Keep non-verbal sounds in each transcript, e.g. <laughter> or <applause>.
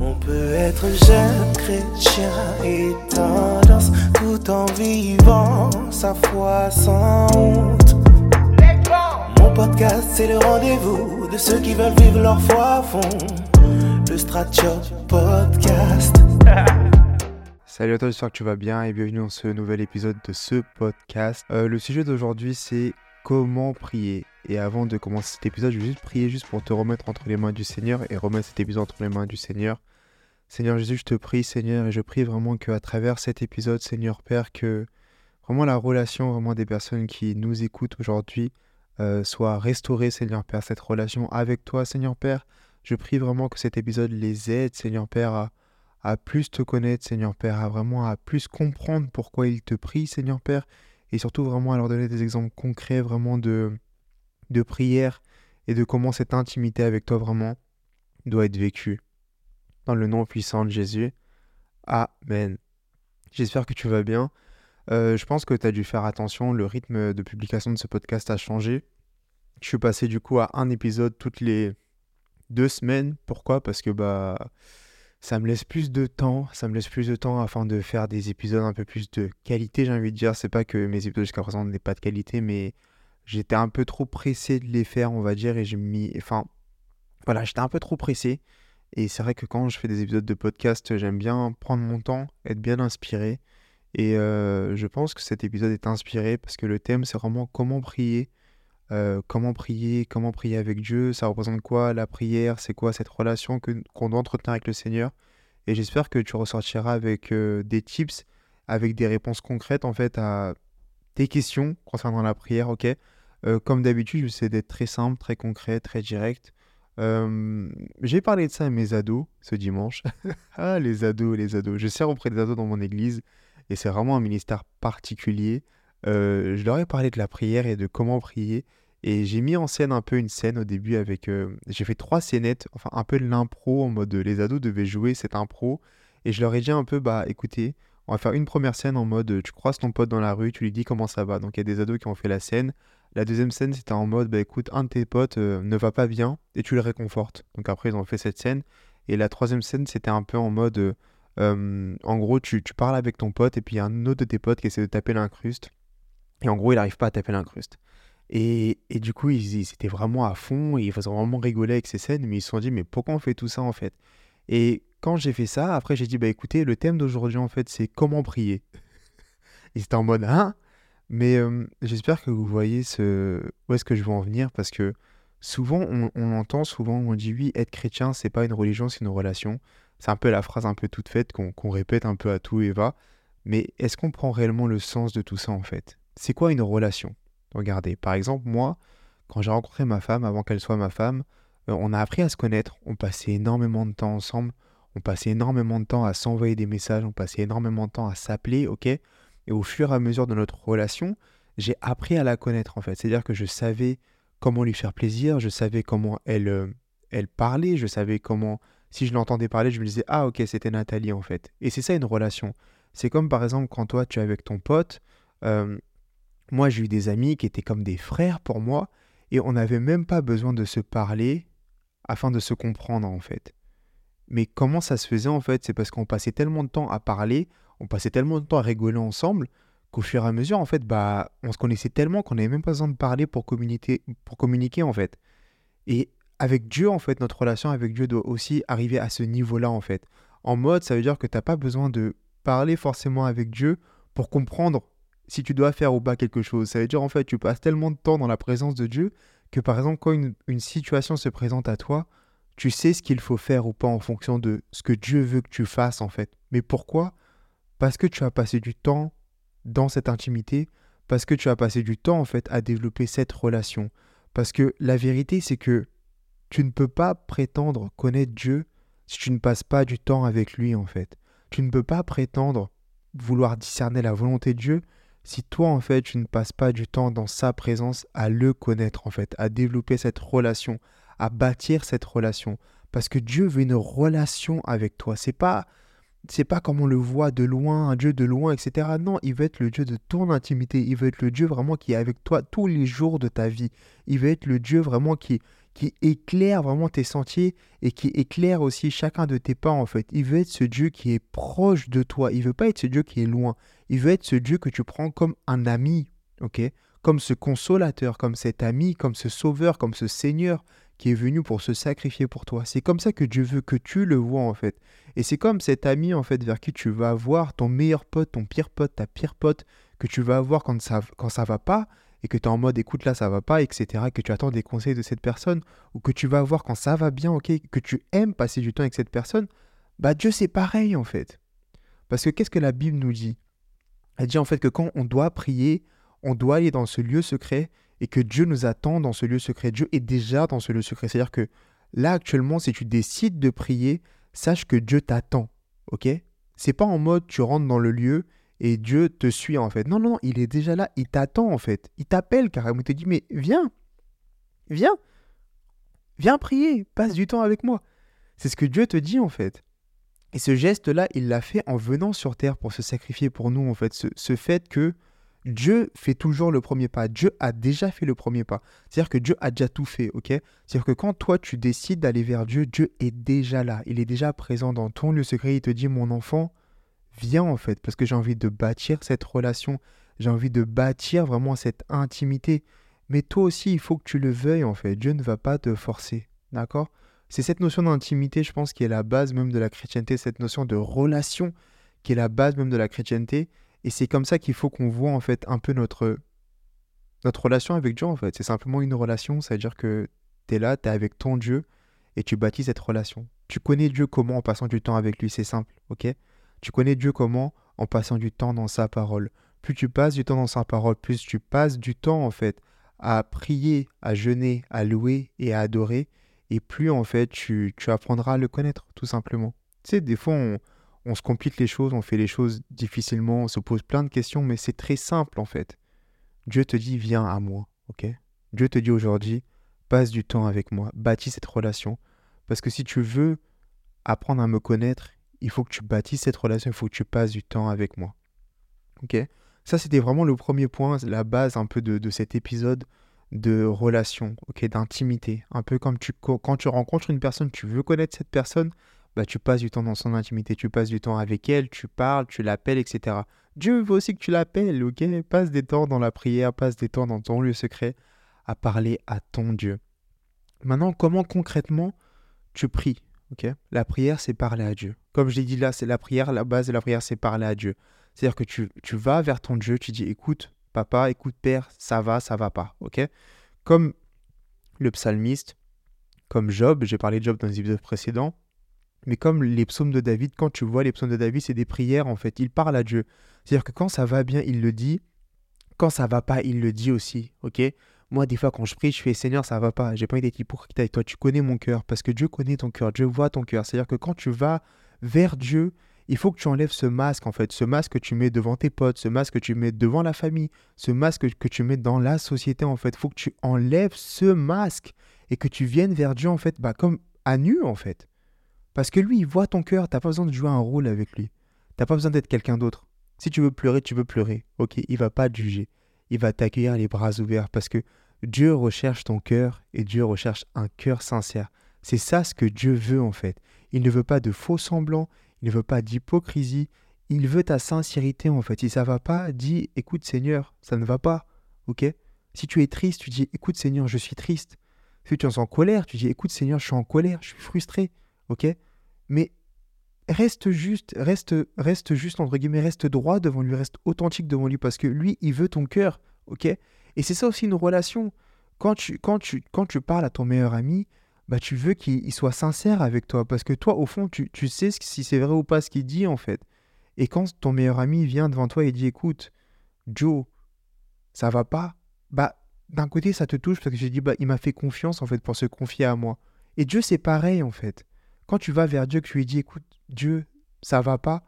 On peut être jeune chrétien et tendance tout en vivant sa foi sans honte. Mon podcast, c'est le rendez-vous de ceux qui veulent vivre leur foi à fond. Le Stratchot Podcast. Salut à toi, j'espère que tu vas bien et bienvenue dans ce nouvel épisode de ce podcast. Euh, le sujet d'aujourd'hui, c'est comment prier. Et avant de commencer cet épisode, je vais juste prier juste pour te remettre entre les mains du Seigneur et remettre cet épisode entre les mains du Seigneur. Seigneur Jésus, je te prie, Seigneur, et je prie vraiment qu'à travers cet épisode, Seigneur Père, que vraiment la relation vraiment des personnes qui nous écoutent aujourd'hui euh, soit restaurée, Seigneur Père, cette relation avec toi, Seigneur Père. Je prie vraiment que cet épisode les aide, Seigneur Père, à, à plus te connaître, Seigneur Père, à vraiment à plus comprendre pourquoi ils te prient, Seigneur Père, et surtout vraiment à leur donner des exemples concrets vraiment de, de prière et de comment cette intimité avec toi vraiment doit être vécue. Dans le nom puissant de Jésus. Amen. J'espère que tu vas bien. Euh, je pense que tu as dû faire attention, le rythme de publication de ce podcast a changé. Je suis passé du coup à un épisode toutes les deux semaines. Pourquoi? Parce que bah ça me laisse plus de temps, ça me laisse plus de temps afin de faire des épisodes un peu plus de qualité, j'ai envie de dire. C'est pas que mes épisodes jusqu'à présent n'aient pas de qualité, mais j'étais un peu trop pressé de les faire, on va dire, et j'ai mis. Enfin, voilà, j'étais un peu trop pressé. Et c'est vrai que quand je fais des épisodes de podcast, j'aime bien prendre mon temps, être bien inspiré. Et euh, je pense que cet épisode est inspiré parce que le thème, c'est vraiment comment prier. Euh, comment prier, comment prier avec Dieu, ça représente quoi la prière, c'est quoi cette relation qu'on doit entretenir avec le Seigneur. Et j'espère que tu ressortiras avec euh, des tips, avec des réponses concrètes en fait à tes questions concernant la prière, ok? Comme d'habitude, je vais essayer d'être très simple, très concret, très direct. j'ai parlé de ça à mes ados ce dimanche. <laughs> ah, les ados, les ados. Je sers auprès des ados dans mon église et c'est vraiment un ministère particulier. Euh, je leur ai parlé de la prière et de comment prier. Et j'ai mis en scène un peu une scène au début avec... Euh, j'ai fait trois scénettes, enfin un peu de l'impro, en mode les ados devaient jouer cette impro. Et je leur ai dit un peu, bah écoutez, on va faire une première scène en mode tu croises ton pote dans la rue, tu lui dis comment ça va. Donc il y a des ados qui ont fait la scène. La deuxième scène, c'était en mode, bah écoute, un de tes potes euh, ne va pas bien et tu le réconfortes. Donc après, ils ont fait cette scène. Et la troisième scène, c'était un peu en mode, en gros, tu, tu, parles avec ton pote et puis il y a un autre de tes potes qui essaie de taper l'incruste. Et en gros, il n'arrive pas à taper l'incruste. Et, et, du coup, ils, étaient vraiment à fond, ils faisaient vraiment rigoler avec ces scènes, mais ils se sont dit, mais pourquoi on fait tout ça en fait? Et quand j'ai fait ça, après j'ai dit, bah écoutez, le thème d'aujourd'hui en fait, c'est comment prier. <laughs> et c'était en mode, hein? Mais euh, j'espère que vous voyez ce... où est-ce que je veux en venir, parce que souvent, on, on entend, souvent, on dit, oui, être chrétien, c'est pas une religion, c'est une relation. C'est un peu la phrase un peu toute faite qu'on répète un peu à tout et va. Mais est-ce qu'on prend réellement le sens de tout ça en fait? C'est quoi une relation? Regardez, par exemple, moi, quand j'ai rencontré ma femme, avant qu'elle soit ma femme, euh, on a appris à se connaître, on passait énormément de temps ensemble, on passait énormément de temps à s'envoyer des messages, on passait énormément de temps à s'appeler, ok? Et au fur et à mesure de notre relation, j'ai appris à la connaître en fait. C'est-à-dire que je savais comment lui faire plaisir, je savais comment elle, euh, elle parlait, je savais comment, si je l'entendais parler, je me disais, ah ok, c'était Nathalie en fait. Et c'est ça une relation. C'est comme par exemple quand toi tu es avec ton pote, euh, moi, j'ai eu des amis qui étaient comme des frères pour moi, et on n'avait même pas besoin de se parler afin de se comprendre en fait. Mais comment ça se faisait en fait? C'est parce qu'on passait tellement de temps à parler, on passait tellement de temps à rigoler ensemble, qu'au fur et à mesure, en fait, bah, on se connaissait tellement qu'on n'avait même pas besoin de parler pour communiquer, pour communiquer en fait. Et avec Dieu, en fait, notre relation avec Dieu doit aussi arriver à ce niveau-là en fait. En mode, ça veut dire que tu n'as pas besoin de parler forcément avec Dieu pour comprendre si tu dois faire ou pas quelque chose. Ça veut dire en fait tu passes tellement de temps dans la présence de Dieu que par exemple quand une, situation se présente à toi, tu sais ce qu'il faut faire ou pas en fonction de ce que Dieu veut que tu fasses en fait. Mais pourquoi? Parce que tu as passé du temps dans cette intimité, parce que tu as passé du temps en fait à développer cette relation. Parce que la vérité c'est que tu ne peux pas prétendre connaître Dieu si tu ne passes pas du temps avec lui en fait. Tu ne peux pas prétendre vouloir discerner la volonté de Dieu si toi en fait tu ne passes pas du temps dans sa présence à le connaître en fait, à développer cette relation, à bâtir cette relation parce que Dieu veut une relation avec toi. C'est pas c'est pas comme on le voit de loin, un Dieu de loin, etc. Non, il veut être le Dieu de ton intimité. Il veut être le Dieu vraiment qui est avec toi tous les jours de ta vie. Il veut être le Dieu vraiment qui, éclaire vraiment tes sentiers et qui éclaire aussi chacun de tes pas en fait. Il veut être ce Dieu qui est proche de toi. Il veut pas être ce Dieu qui est loin. Il veut être ce Dieu que tu prends comme un ami, Comme ce consolateur, comme cet ami, comme ce sauveur, comme ce Seigneur qui est venu pour se sacrifier pour toi. C'est comme ça que Dieu veut que tu le vois en fait. Et c'est comme cet ami en fait vers qui tu vas avoir ton meilleur pote, ton pire pote, ta pire pote, que tu vas avoir quand ça, quand va pas et que tu es en mode écoute là ça va pas, etc., que tu attends des conseils de cette personne, ou que tu vas voir quand ça va bien, ok, que tu aimes passer du temps avec cette personne, bah Dieu c'est pareil en fait. Parce que qu'est-ce que la Bible nous dit? Elle dit en fait que quand on doit prier, on doit aller dans ce lieu secret et que Dieu nous attend dans ce lieu secret. Dieu est déjà dans ce lieu secret. C'est-à-dire que là actuellement, si tu décides de prier, sache que Dieu t'attend, ok? C'est pas en mode tu rentres dans le lieu et Dieu te suit en fait. Non, non, il est déjà là, il t'attend en fait. Il t'appelle carrément, il te dit mais viens, viens, viens prier, passe du temps avec moi. C'est ce que Dieu te dit en fait. Et ce geste-là, il l'a fait en venant sur terre pour se sacrifier pour nous en fait. Ce, fait que Dieu fait toujours le premier pas. Dieu a déjà fait le premier pas. C'est-à-dire que Dieu a déjà tout fait, ok? C'est-à-dire que quand toi tu décides d'aller vers Dieu, Dieu est déjà là. Il est déjà présent dans ton lieu secret. Il te dit, mon enfant, viens en fait, parce que j'ai envie de bâtir cette relation, j'ai envie de bâtir vraiment cette intimité. Mais toi aussi, il faut que tu le veuilles en fait. Dieu ne va pas te forcer, d'accord? C'est cette notion d'intimité, je pense, qui est la base même de la chrétienté, cette notion de relation qui est la base même de la chrétienté. Et c'est comme ça qu'il faut qu'on voit en fait un peu notre, notre relation avec Dieu en fait. C'est simplement une relation, c'est-à-dire que tu es là, tu es avec ton Dieu et tu bâtis cette relation. Tu connais Dieu comment en passant du temps avec lui, c'est simple, ok? Tu connais Dieu comment En passant du temps dans sa parole? Plus tu passes du temps dans sa parole, plus tu passes du temps en fait à prier, à jeûner, à louer et à adorer, et plus en fait tu, apprendras à le connaître tout simplement. Tu sais, des fois on, on se complique les choses, on fait les choses difficilement, on se pose plein de questions, mais c'est très simple en fait. Dieu te dit viens à moi, ok? Dieu te dit aujourd'hui passe du temps avec moi, bâtis cette relation, parce que si tu veux apprendre à me connaître il faut que tu bâtisses cette relation, il faut que tu passes du temps avec moi. Ok? Ça, c'était vraiment le premier point, la base un peu de, cet épisode de relation, ok, d'intimité. Un peu comme tu, quand tu rencontres une personne, tu veux connaître cette personne, bah, tu passes du temps dans son intimité, tu passes du temps avec elle, tu parles, tu l'appelles, etc. Dieu veut aussi que tu l'appelles, ok? Passe des temps dans la prière, passe des temps dans ton lieu secret à parler à ton Dieu. Maintenant, comment concrètement tu pries la prière, c'est parler à Dieu. Comme je l'ai dit là, c'est la prière, la base de la prière, c'est parler à Dieu. C'est-à-dire que tu, tu, vas vers ton Dieu, tu dis écoute, papa, écoute, père, ça va, ça va pas. ok? Comme le psalmiste, comme Job, j'ai parlé de Job dans les épisodes précédents, mais comme les psaumes de David, quand tu vois les psaumes de David, c'est des prières en fait. Il parle à Dieu. C'est-à-dire que quand ça va bien, il le dit. Quand ça va pas, il le dit aussi. ok? Moi, des fois, quand je prie, je fais Seigneur, ça va pas. J'ai pas envie d'être hypocrite avec toi. Tu connais mon cœur parce que Dieu connaît ton cœur. Dieu voit ton cœur. C'est-à-dire que quand tu vas vers Dieu, il faut que tu enlèves ce masque, en fait. Ce masque que tu mets devant tes potes, ce masque que tu mets devant la famille, ce masque que tu mets dans la société, en fait. Il faut que tu enlèves ce masque et que tu viennes vers Dieu, en fait, bah, comme à nu, en fait. Parce que lui, il voit ton cœur. T'as pas besoin de jouer un rôle avec lui. T'as pas besoin d'être quelqu'un d'autre. Si tu veux pleurer, tu veux pleurer. Ok, il va pas te juger. Il va t'accueillir les bras ouverts parce que Dieu recherche ton cœur et Dieu recherche un cœur sincère. C'est ça ce que Dieu veut en fait. Il ne veut pas de faux semblants, il ne veut pas d'hypocrisie, il veut ta sincérité en fait. Si ça va pas, dis écoute Seigneur, ça ne va pas. OK? Si tu es triste, tu dis écoute Seigneur, je suis triste. Si tu es en colère, tu dis écoute Seigneur, je suis en colère, je suis frustré. OK? Mais reste juste, reste reste juste entre guillemets, reste droit devant lui, reste authentique devant lui parce que lui, il veut ton cœur. OK? Et c'est ça aussi une relation. Quand tu, quand tu, quand tu parles à ton meilleur ami, bah, tu veux qu'il soit sincère avec toi. Parce que toi, au fond, tu, tu sais si c'est vrai ou pas ce qu'il dit, en fait. Et quand ton meilleur ami vient devant toi et dit Écoute, Joe, ça va pas, bah, d'un côté, ça te touche parce que j'ai dit Bah, il m'a fait confiance, en fait, pour se confier à moi. Et Dieu, c'est pareil, en fait. Quand tu vas vers Dieu, que tu lui dis Écoute, Dieu, ça va pas,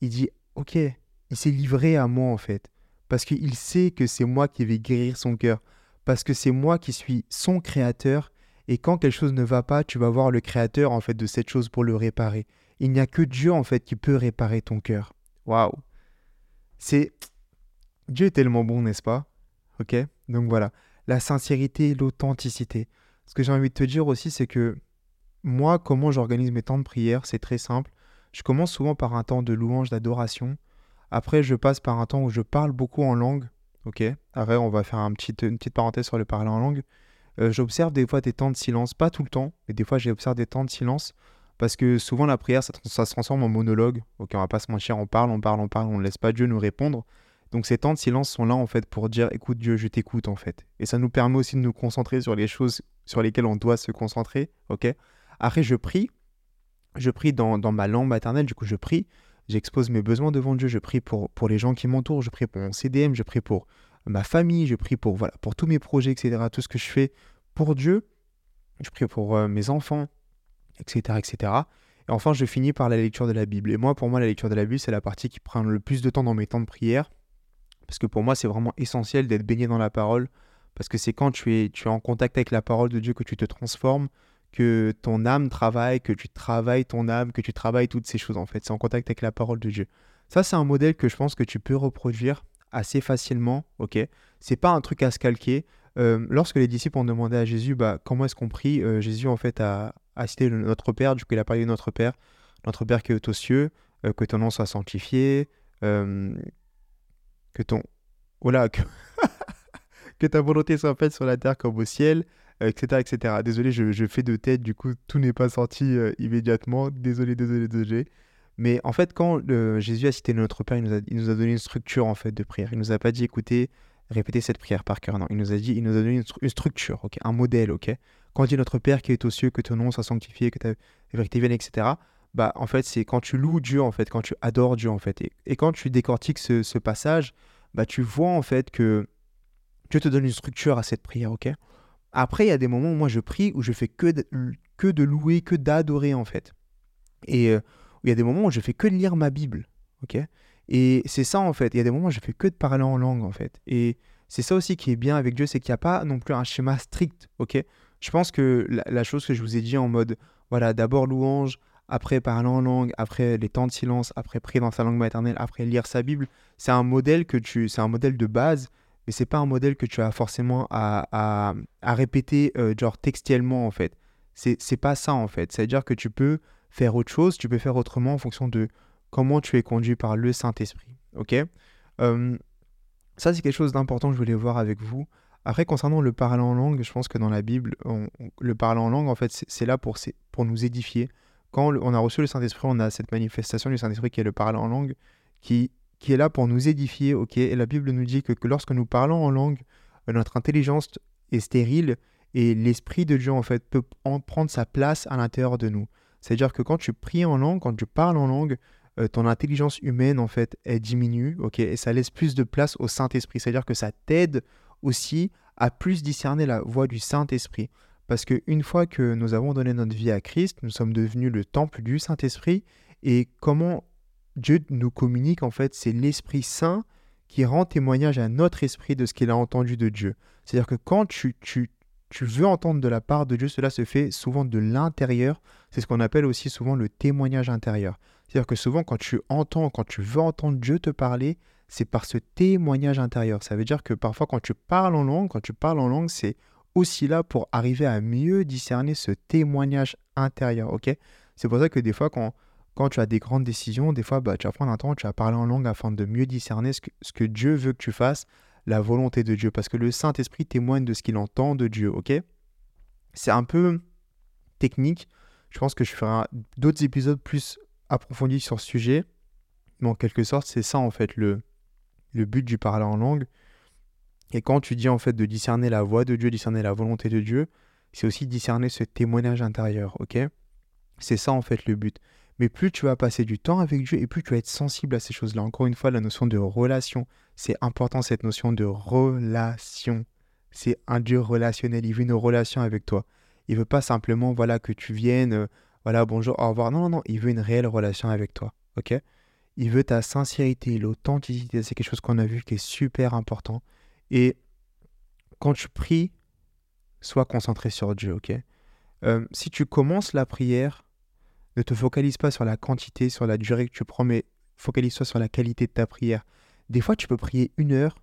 il dit Ok, il s'est livré à moi, en fait parce qu'il sait que c'est moi qui vais guérir son cœur, parce que c'est moi qui suis son créateur, et quand quelque chose ne va pas, tu vas voir le créateur en fait de cette chose pour le réparer. Il n'y a que Dieu en fait qui peut réparer ton cœur. Waouh. C'est Dieu est tellement bon, n'est-ce pas? OK? Donc voilà, la sincérité, l'authenticité. ce que j'ai envie de te dire aussi, c'est que moi, comment j'organise mes temps de prière, c'est très simple. Je commence souvent par un temps de louange, d'adoration. Après, je passe par un temps où je parle beaucoup en langue. Ok? Après, on va faire un petit, une petite parenthèse sur le parler en langue. Euh, j'observe des fois des temps de silence, pas tout le temps, mais des fois j'observe des temps de silence parce que souvent la prière, ça, se transforme en monologue. Ok, on va pas se mentir, on parle, on parle, on parle, on ne laisse pas Dieu nous répondre. Donc ces temps de silence sont là en fait pour dire écoute Dieu, je t'écoute en fait. Et ça nous permet aussi de nous concentrer sur les choses sur lesquelles on doit se concentrer. Ok? Après je prie, je prie dans, dans, ma langue maternelle, du coup je prie, j'expose mes besoins devant Dieu, je prie pour, pour les gens qui m'entourent, je prie pour mon CDM, je prie pour ma famille, je prie pour, voilà, pour tous mes projets, etc. Tout ce que je fais pour Dieu, je prie pour euh, mes enfants, etc., etc. Et enfin, je finis par la lecture de la Bible. Et moi, pour moi, la lecture de la Bible, c'est la partie qui prend le plus de temps dans mes temps de prière. Parce que pour moi, c'est vraiment essentiel d'être baigné dans la parole. Parce que c'est quand tu es, tu es en contact avec la parole de Dieu que tu te transformes, que ton âme travaille, que tu travailles ton âme, que tu travailles toutes ces choses en fait. C'est en contact avec la parole de Dieu. Ça, c'est un modèle que je pense que tu peux reproduire assez facilement, ok? C'est pas un truc à se calquer. Euh, lorsque les disciples ont demandé à Jésus bah, comment est-ce qu'on prie, euh, Jésus en fait a, cité notre Père, du coup il a parlé de notre Père, notre Père qui est aux cieux, euh, que ton nom soit sanctifié, que ton... Voilà, que... <laughs> que ta volonté soit faite sur la terre comme au ciel, etc. etc. Désolé, je, fais de tête, du coup tout n'est pas sorti immédiatement, désolé, désolé, désolé. Mais en fait, quand Jésus a cité notre Père, il nous, a, donné une structure en fait de prière. Il nous a pas dit, écoutez, répéter cette prière par cœur. Non, il nous a dit, il nous a donné une, structure, un modèle, ok. Quand il dit notre Père qui est aux cieux, que ton nom soit sanctifié, que ta vérité vienne, etc. Bah, en fait, c'est quand tu loues Dieu, en fait, quand tu adores Dieu, en fait, et, quand tu décortiques ce, passage, bah, tu vois en fait que Dieu te donne une structure à cette prière, ok. Après, il y a des moments où moi je prie où je fais que de, que de louer, que d'adorer, en fait. Et euh, il y a des moments où je fais que de lire ma Bible, ok? Et c'est ça en fait. Il y a des moments où je fais que de parler en langue en fait. Et c'est ça aussi qui est bien avec Dieu, c'est qu'il n'y a pas non plus un schéma strict, ok? Je pense que la, chose que je vous ai dit en mode, voilà, d'abord louange, après parler en langue, après les temps de silence, après prier dans sa langue maternelle, après lire sa Bible, c'est un modèle que tu, c'est un modèle de base, mais c'est pas un modèle que tu as forcément à, à, répéter euh, genre textuellement en fait. C'est, c'est pas ça en fait. C'est-à-dire que tu peux faire autre chose, tu peux faire autrement en fonction de comment tu es conduit par le Saint-Esprit. Ok? Ça, c'est quelque chose d'important que je voulais voir avec vous. Après, concernant le parler en langue, je pense que dans la Bible, le parler en langue, en fait, c'est là pour, pour nous édifier. Quand on a reçu le Saint-Esprit, on a cette manifestation du Saint-Esprit qui est le parler en langue, qui, qui est là pour nous édifier. ok? La Bible nous dit que, que lorsque nous parlons en langue, euh, notre intelligence est stérile et l'Esprit de Dieu, en fait, peut en prendre sa place à l'intérieur de nous. C'est-à-dire que quand tu pries en langue, quand tu parles en langue, euh, ton intelligence humaine, en fait, elle diminue, ok, et ça laisse plus de place au Saint-Esprit. C'est-à-dire que ça t'aide aussi à plus discerner la voix du Saint-Esprit. Parce qu'une fois que nous avons donné notre vie à Christ, nous sommes devenus le temple du Saint-Esprit. Et comment Dieu nous communique, en fait, c'est l'Esprit Saint qui rend témoignage à notre esprit de ce qu'il a entendu de Dieu. C'est-à-dire que quand tu, tu, tu veux entendre de la part de Dieu, cela se fait souvent de l'intérieur. C'est ce qu'on appelle aussi souvent le témoignage intérieur. C'est-à-dire que souvent, quand tu entends, quand tu veux entendre Dieu te parler, c'est par ce témoignage intérieur. Ça veut dire que parfois, quand tu parles en langue, quand tu parles en langue, c'est aussi là pour arriver à mieux discerner ce témoignage intérieur. Ok? C'est pour ça que des fois, quand, tu as des grandes décisions, des fois, bah, tu vas prendre un temps, tu vas parler en langue afin de mieux discerner ce que Dieu veut que tu fasses, la volonté de Dieu. Parce que le Saint-Esprit témoigne de ce qu'il entend de Dieu. Ok? C'est un peu technique. Je pense que je ferai d'autres épisodes plus approfondi sur ce sujet. Mais en quelque sorte, c'est ça en fait le, le but du parler en langue. Et quand tu dis en fait de discerner la voix de Dieu, discerner la volonté de Dieu, c'est aussi discerner ce témoignage intérieur, ok? C'est ça en fait le but. Mais plus tu vas passer du temps avec Dieu et plus tu vas être sensible à ces choses-là. Encore une fois, la notion de relation, c'est important cette notion de relation. C'est un Dieu relationnel, il veut une relation avec toi. Il veut pas simplement voilà que tu viennes euh, voilà, bonjour, au revoir. Non, non, non, il veut une réelle relation avec toi, ok? Il veut ta sincérité, l'authenticité, c'est quelque chose qu'on a vu qui est super important. Et quand tu pries, sois concentré sur Dieu, ok? Euh, Si tu commences la prière, ne te focalise pas sur la quantité, sur la durée que tu prends, mais focalise-toi sur la qualité de ta prière. Des fois, tu peux prier une heure,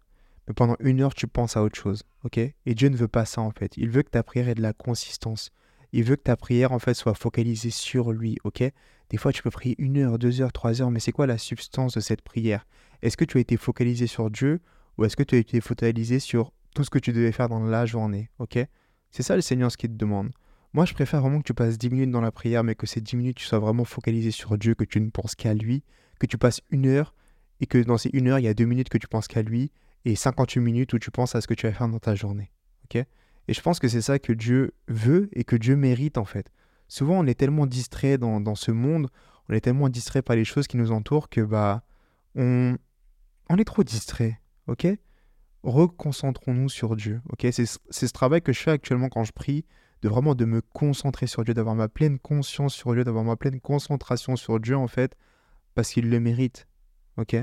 mais pendant une heure, tu penses à autre chose. ok? Et Dieu ne veut pas ça, en fait. Il veut que ta prière ait de la consistance. Il veut que ta prière, en fait, soit focalisée sur lui. ok? Des fois, tu peux prier une heure, deux heures, trois heures, mais c'est quoi la substance de cette prière? Est-ce que tu as été focalisé sur Dieu ou est-ce que tu as été focalisé sur tout ce que tu devais faire dans la journée C'est ça le Seigneur ce qu'il te demande. Moi, je préfère vraiment que tu passes 10 minutes dans la prière, mais que ces 10 minutes, tu sois vraiment focalisé sur Dieu, que tu ne penses qu'à lui, que tu passes une heure et que dans ces une heure, il y a deux minutes que tu penses qu'à lui et 58 minutes où tu penses à ce que tu vas faire dans ta journée. et je pense que c'est ça que Dieu veut et que Dieu mérite en fait. Souvent, on est tellement distrait dans, dans ce monde, on est tellement distrait par les choses qui nous entourent que bah on, on est trop distrait. Ok? Reconcentrons-nous sur Dieu. Ok? C'est ce travail que je fais actuellement quand je prie de vraiment de me concentrer sur Dieu, d'avoir ma pleine conscience sur Dieu, d'avoir ma pleine concentration sur Dieu en fait, parce qu'il le mérite. Ok?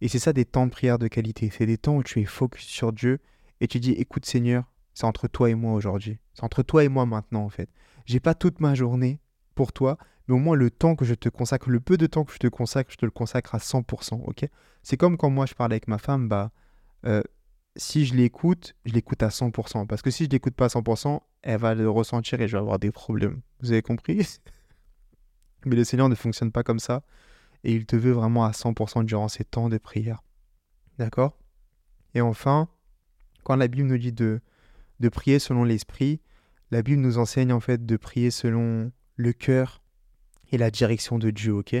Et c'est ça des temps de prière de qualité. C'est des temps où tu es focus sur Dieu et tu dis écoute Seigneur, c'est entre toi et moi aujourd'hui. C'est entre toi et moi maintenant en fait. J'ai pas toute ma journée pour toi, mais au moins le temps que je te consacre, le peu de temps que je te consacre, je te le consacre à 100%, ok? C'est comme quand moi je parle avec ma femme, bah euh, si je l'écoute, je l'écoute à 100%. Parce que si je l'écoute pas à 100%, elle va le ressentir et je vais avoir des problèmes. Vous avez compris? <laughs> Mais le Seigneur ne fonctionne pas comme ça. Et il te veut vraiment à 100% durant ces temps de prière. D'accord? Et enfin, quand la Bible nous dit de, de prier selon l'esprit, la Bible nous enseigne en fait de prier selon le cœur et la direction de Dieu, ok?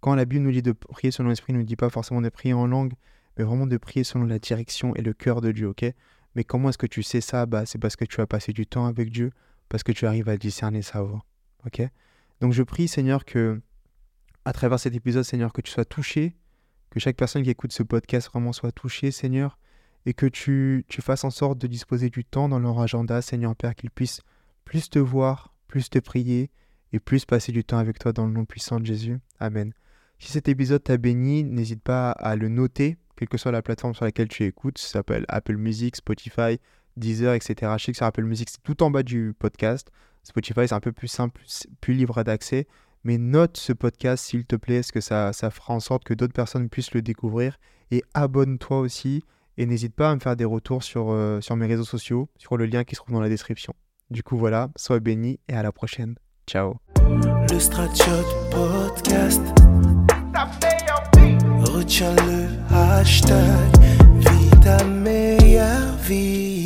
Quand la Bible nous dit de prier selon l'esprit, elle ne nous dit pas forcément de prier en langue, mais vraiment de prier selon la direction et le cœur de Dieu, ok? Mais comment est-ce que tu sais ça? Bah, C'est parce que tu as passé du temps avec Dieu, parce que tu arrives à discerner sa voix, ok? Donc je prie, Seigneur, que à travers cet épisode, Seigneur, que tu sois touché, que chaque personne qui écoute ce podcast vraiment soit touchée, Seigneur, et que tu, tu fasses en sorte de disposer du temps dans leur agenda, Seigneur Père, qu'ils puissent plus te voir, plus te prier et plus passer du temps avec toi dans le nom puissant de Jésus. Amen. Si cet épisode t'a béni, n'hésite pas à le noter quelle que soit la plateforme sur laquelle tu écoutes, ça s'appelle Apple Music, Spotify, Deezer, etc. Je sais que sur Apple Music, c'est tout en bas du podcast. Spotify, c'est un peu plus simple, plus libre d'accès. Mais note ce podcast, s'il te plaît, est-ce que ça, ça fera en sorte que d'autres personnes puissent le découvrir. Et abonne-toi aussi. Et n'hésite pas à me faire des retours sur, euh, sur mes réseaux sociaux, sur le lien qui se trouve dans la description. Du coup, voilà, sois béni et à la prochaine. Ciao. Le. Retiens le hashtag Vie ta meilleure vie